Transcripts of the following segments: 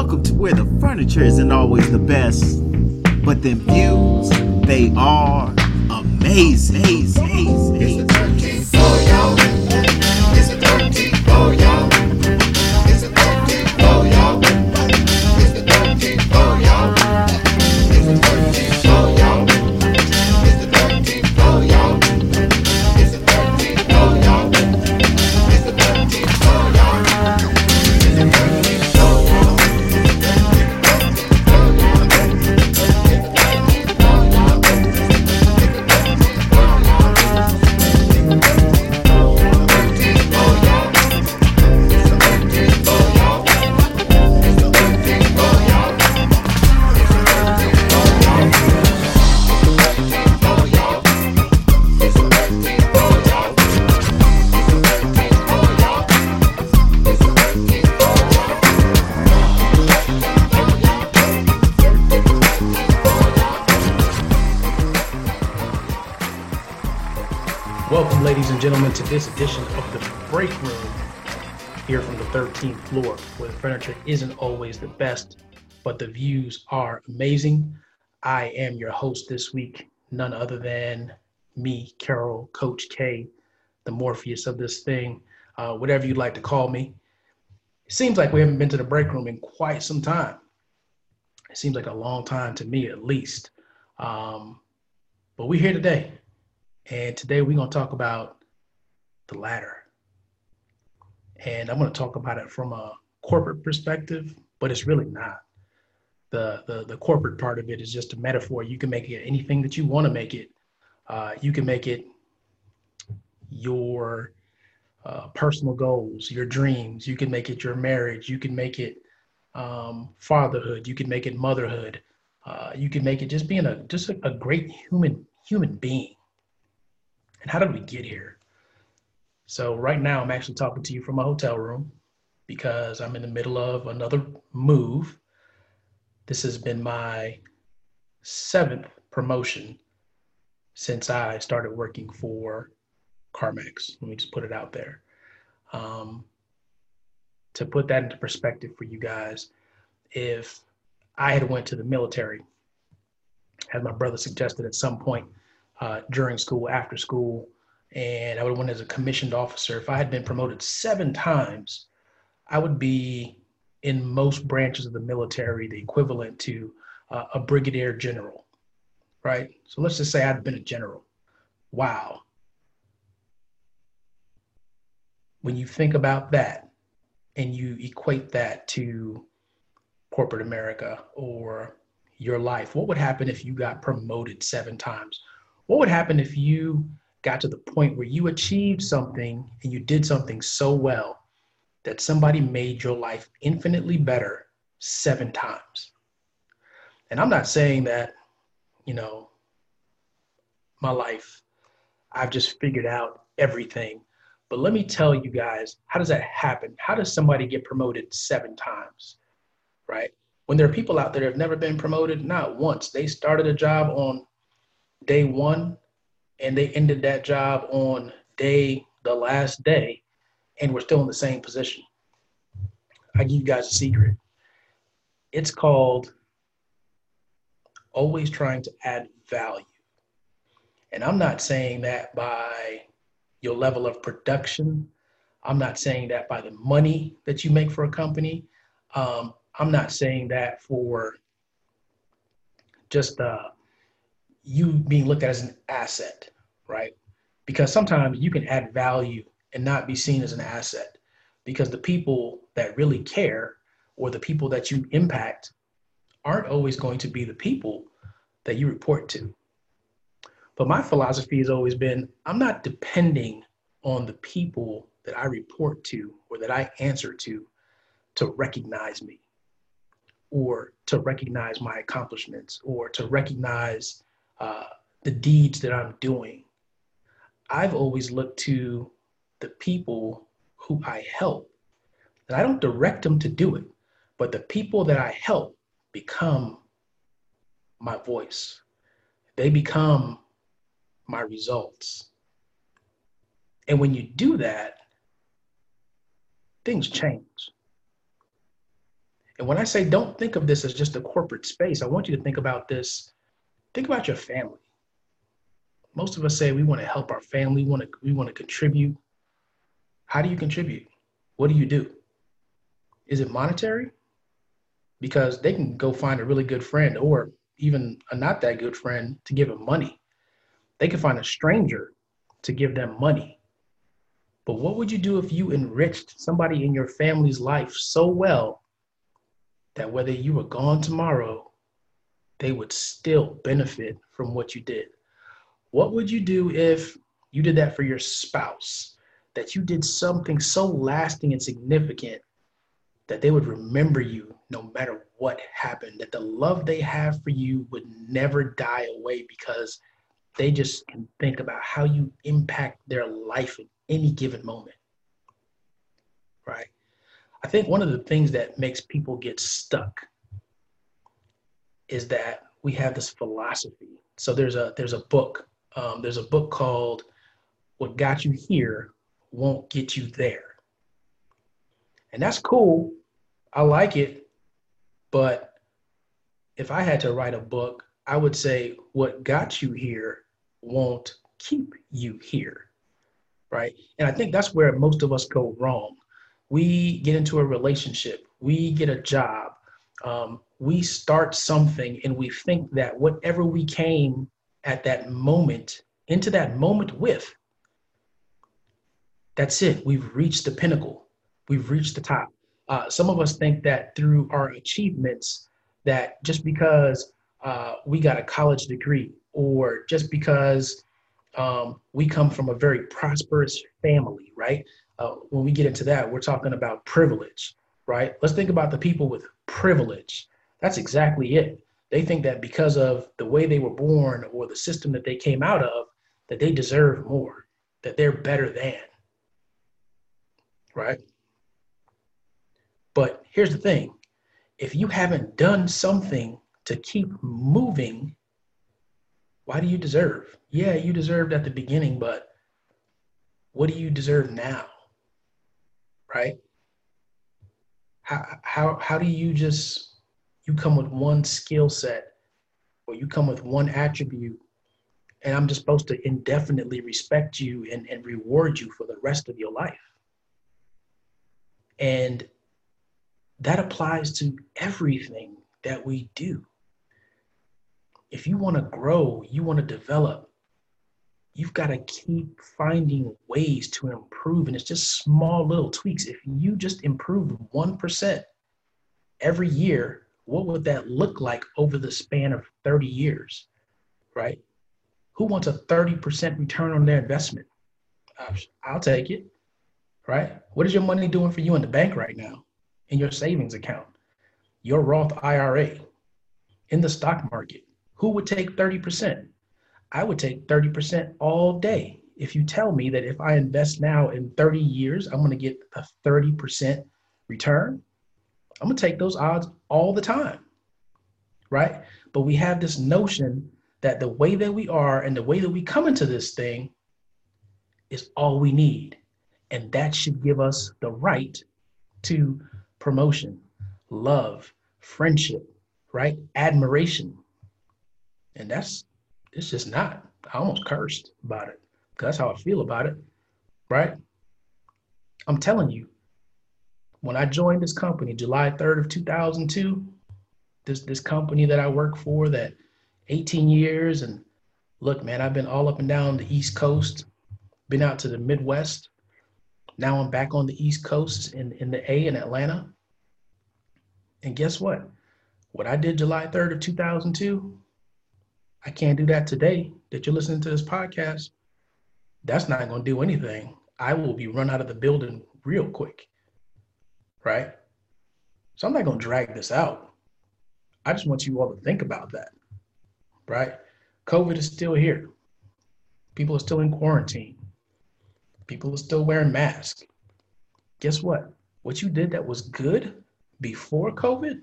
Welcome to where the furniture isn't always the best, but the views, they are amazing. amazing, ladies and gentlemen, to this edition of the Break Room here from the 13th floor, where the furniture isn't always the best, but the views are amazing. I am your host this week, none other than me, Kerrol, Coach K, the Morpheus of this thing, uh, whatever you'd like to call me. It seems like we haven't been to the break room in quite some time. It seems like a long time to me, at least. Um, but we're here today. And today we're going to talk about the ladder. And I'm going to talk about it from a corporate perspective, but it's really not. The, the, the corporate part of it is just a metaphor. You can make it anything that you want to make it. Uh, you can make it your uh, personal goals, your dreams. You can make it your marriage. You can make it um, fatherhood. You can make it motherhood. Uh, you can make it just being a just a, a great human human being. And how did we get here? So right now I'm actually talking to you from a hotel room because I'm in the middle of another move. This has been my seventh promotion since I started working for CarMax. Let me just put it out there. Um, to put that into perspective for you guys, if I had went to the military, as my brother suggested at some point, uh, during school, after school, and I would have went as a commissioned officer. If I had been promoted seven times, I would be in most branches of the military the equivalent to uh, a brigadier general, right? So let's just say I'd been a general. Wow. When you think about that and you equate that to corporate America or your life, what would happen if you got promoted seven times? What would happen if you got to the point where you achieved something and you did something so well that somebody made your life infinitely better seven times? And I'm not saying that, you know, my life, I've just figured out everything. But let me tell you guys, how does that happen? How does somebody get promoted seven times? Right? When there are people out there that have never been promoted, not once. They started a job on day one and they ended that job on day the last day and we're still in the same position. I give you guys a secret. It's called always trying to add value. And i'm not saying that by your level of production. I'm not saying that by the money that you make for a company. Um, i'm not saying that for just uh, you being looked at as an asset, right? Because sometimes you can add value and not be seen as an asset because the people that really care or the people that you impact aren't always going to be the people that you report to. But my philosophy has always been I'm not depending on the people that I report to or that I answer to to recognize me or to recognize my accomplishments or to recognize uh, the deeds that I'm doing. I've always looked to the people who I help. And I don't direct them to do it, but the people that I help become my voice. They become my results. And when you do that, things change. And when I say don't think of this as just a corporate space, I want you to think about this. Think about your family. Most of us say we want to help our family, we want to, we want to contribute. How do you contribute? What do you do? Is it monetary? Because they can go find a really good friend or even a not that good friend to give them money. They can find a stranger to give them money. But what would you do if you enriched somebody in your family's life so well that whether you were gone tomorrow, they would still benefit from what you did? What would you do if you did that for your spouse? That you did something so lasting and significant that they would remember you no matter what happened, that the love they have for you would never die away because they just can think about how you impact their life at any given moment. Right? I think one of the things that makes people get stuck is that we have this philosophy. So there's a there's a book. Um, there's a book called "What Got You Here Won't Get You There," and that's cool. I like it, but if I had to write a book, I would say what got you here won't keep you here. Right. And I think that's where most of us go wrong. We get into a relationship, we get a job, um, we start something, and we think that whatever we came at that moment, into that moment with, that's it. We've reached the pinnacle, we've reached the top. Uh, some of us think that through our achievements, that just because uh, we got a college degree or just because um, we come from a very prosperous family, right? Uh, when we get into that, we're talking about privilege, right? Let's think about the people with privilege. That's exactly it. They think that because of the way they were born or the system that they came out of, that they deserve more, that they're better than, right? But here's the thing if you haven't done something to keep moving, why do you deserve? Yeah, you deserved at the beginning, but what do you deserve now? Right? How, how, do you just, you come with one skill set or you come with one attribute and I'm just supposed to indefinitely respect you and, and reward you for the rest of your life? And that applies to everything that we do. If you want to grow, you want to develop, you've got to keep finding ways to improve. And it's just small little tweaks. If you just improve 1% every year, what would that look like over the span of 30 years? Right? Who wants a 30% return on their investment? I'll take it. Right? What is your money doing for you in the bank right now? in your savings account, your Roth IRA, in the stock market. Who would take 30%? I would take 30% all day. If you tell me that if I invest now in 30 years, I'm going to get a 30% return, I'm going to take those odds all the time. Right? But we have this notion that the way that we are and the way that we come into this thing is all we need. And that should give us the right to promotion, love, friendship, right? Admiration. And that's, it's just not. I almost cursed about it. That's how I feel about it, right? I'm telling you, when I joined this company, July 3rd of 2002, this, this company that I work for that 18 years and look, man, I've been all up and down the East Coast, been out to the Midwest, now I'm back on the East Coast in, in the A in Atlanta. And guess what? What I did July 3rd of 2002, I can't do that today that you're listening to this podcast. That's not going to do anything. I will be run out of the building real quick. Right? So I'm not going to drag this out. I just want you all to think about that. Right? COVID is still here. People are still in quarantine. People are still wearing masks. Guess what? What you did that was good before COVID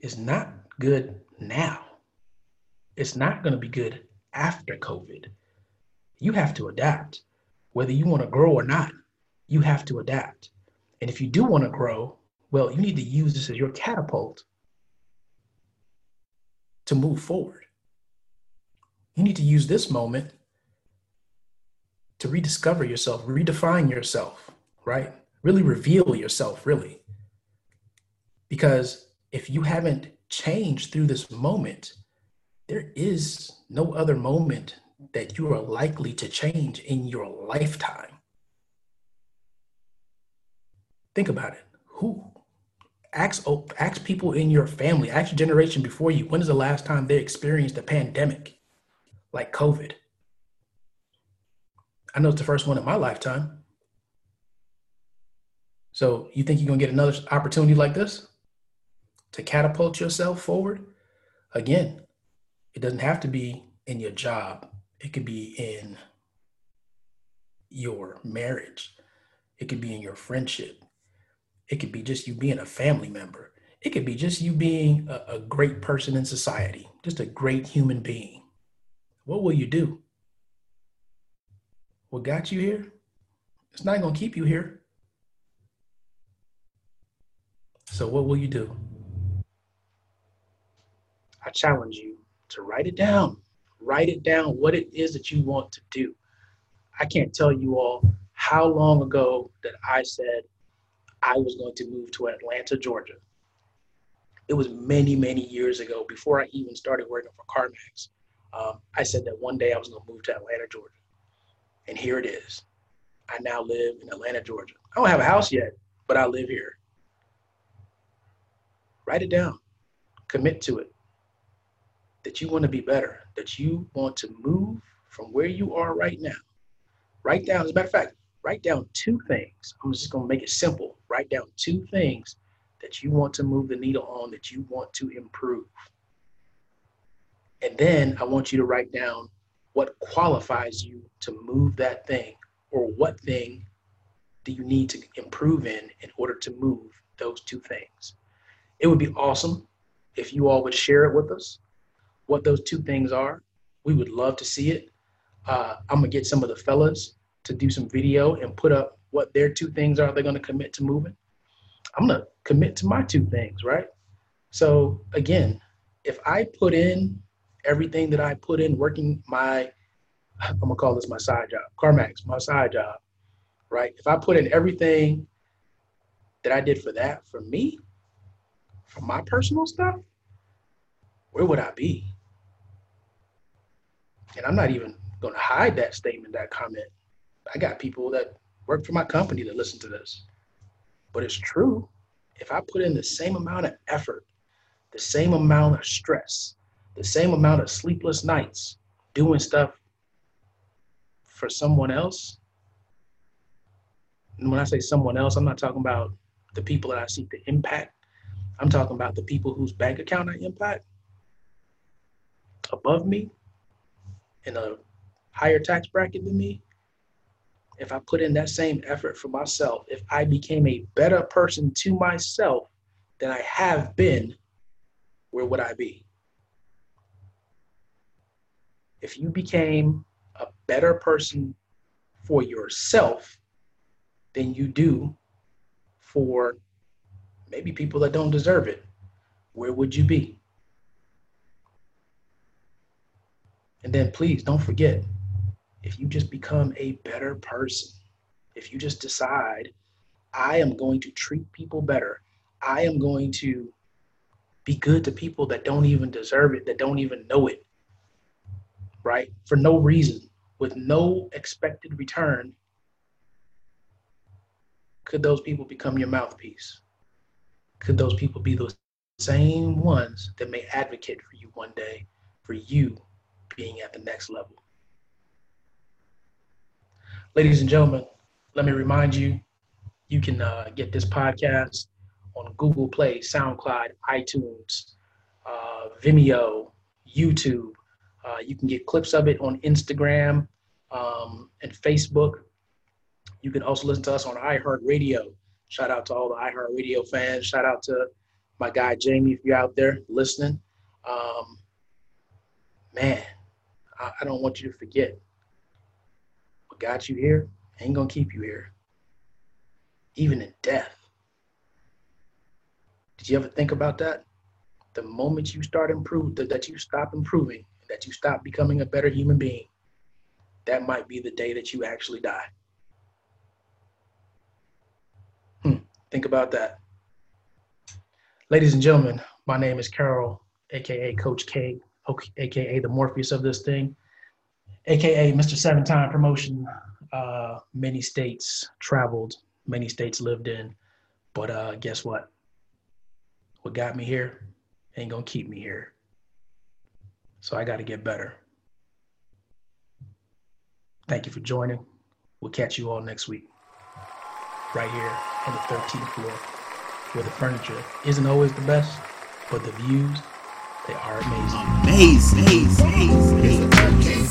is not good now. It's not going to be good after COVID. You have to adapt. Whether you want to grow or not, you have to adapt. And if you do want to grow, Well, you need to use this as your catapult to move forward. You need to use this moment to rediscover yourself, redefine yourself, right? Really reveal yourself, really. Because if you haven't changed through this moment, there is no other moment that you are likely to change in your lifetime. Think about it. Who ask oh, ask people in your family, ask your generation before you, when is the last time they experienced a pandemic like COVID? I know it's the first one in my lifetime. So you think you're gonna get another opportunity like this to catapult yourself forward? Again, it doesn't have to be in your job. It could be in your marriage. It could be in your friendship. It could be just you being a family member. It could be just you being a, a great person in society, just a great human being. What will you do? What got you here? It's not going to keep you here. So, what will you do? I challenge you to write it down. Write it down what it is that you want to do. I can't tell you all how long ago that I said I was going to move to Atlanta, Georgia. It was many, many years ago before I even started working for CarMax. Um, I said that one day I was going to move to Atlanta, Georgia. And here it is. I now live in Atlanta, Georgia. I don't have a house yet, but I live here. Write it down, commit to it. That you want to be better, that you want to move from where you are right now. Write down, as a matter of fact, write down two things. I'm just going to make it simple. Write down two things that you want to move the needle on, that you want to improve. And then I want you to write down what qualifies you to move that thing or what thing do you need to improve in in order to move those two things. It would be awesome if you all would share it with us, what those two things are. We would love to see it. Uh, I'm gonna get some of the fellas to do some video and put up what their two things are they're to commit to moving. I'm to commit to my two things, right? So again, if I put in everything that I put in working my, I'm gonna call this my side job, CarMax, my side job, right? If I put in everything that I did for that, for me, for my personal stuff, where would I be? And I'm not even gonna hide that statement, that comment. I got people that work for my company that listen to this. But it's true. If I put in the same amount of effort, the same amount of stress, the same amount of sleepless nights doing stuff for someone else, and when I say someone else, I'm not talking about the people that I seek to impact. I'm talking about the people whose bank account I impact above me in a higher tax bracket than me if I put in that same effort for myself, if I became a better person to myself than I have been, where would I be? If you became a better person for yourself than you do for maybe people that don't deserve it, where would you be? And then please don't forget if you just become a better person, if you just decide, I am going to treat people better, I am going to be good to people that don't even deserve it, that don't even know it, right? For no reason, with no expected return, could those people become your mouthpiece? Could those people be those same ones that may advocate for you one day for you being at the next level? Ladies and gentlemen, let me remind you, you can uh, get this podcast on Google Play, SoundCloud, iTunes, uh, Vimeo, YouTube. Uh, you can get clips of it on Instagram um, and Facebook. You can also listen to us on iHeartRadio. Shout out to all the iHeartRadio fans. Shout out to my guy Jamie if you're out there listening. Um, man, I, I don't want you to forget what got you here ain't gonna keep you here. Even in death, Did you ever think about that? The moment you start improve that, that you stop improving, that you stop becoming a better human being, that might be the day that you actually die. Hmm. Think about that. Ladies and gentlemen, my name is Kerrol, aka Coach K, aka the Morpheus of this thing, aka Mr. Seven Time Promotion. Uh, many states traveled, many states lived in, but uh, guess what? What got me here ain't gonna keep me here. So I got to get better. Thank you for joining. We'll catch you all next week, right here on the 13th floor, where the furniture isn't always the best, but the views, they are amazing. Amazing, amazing, amazing.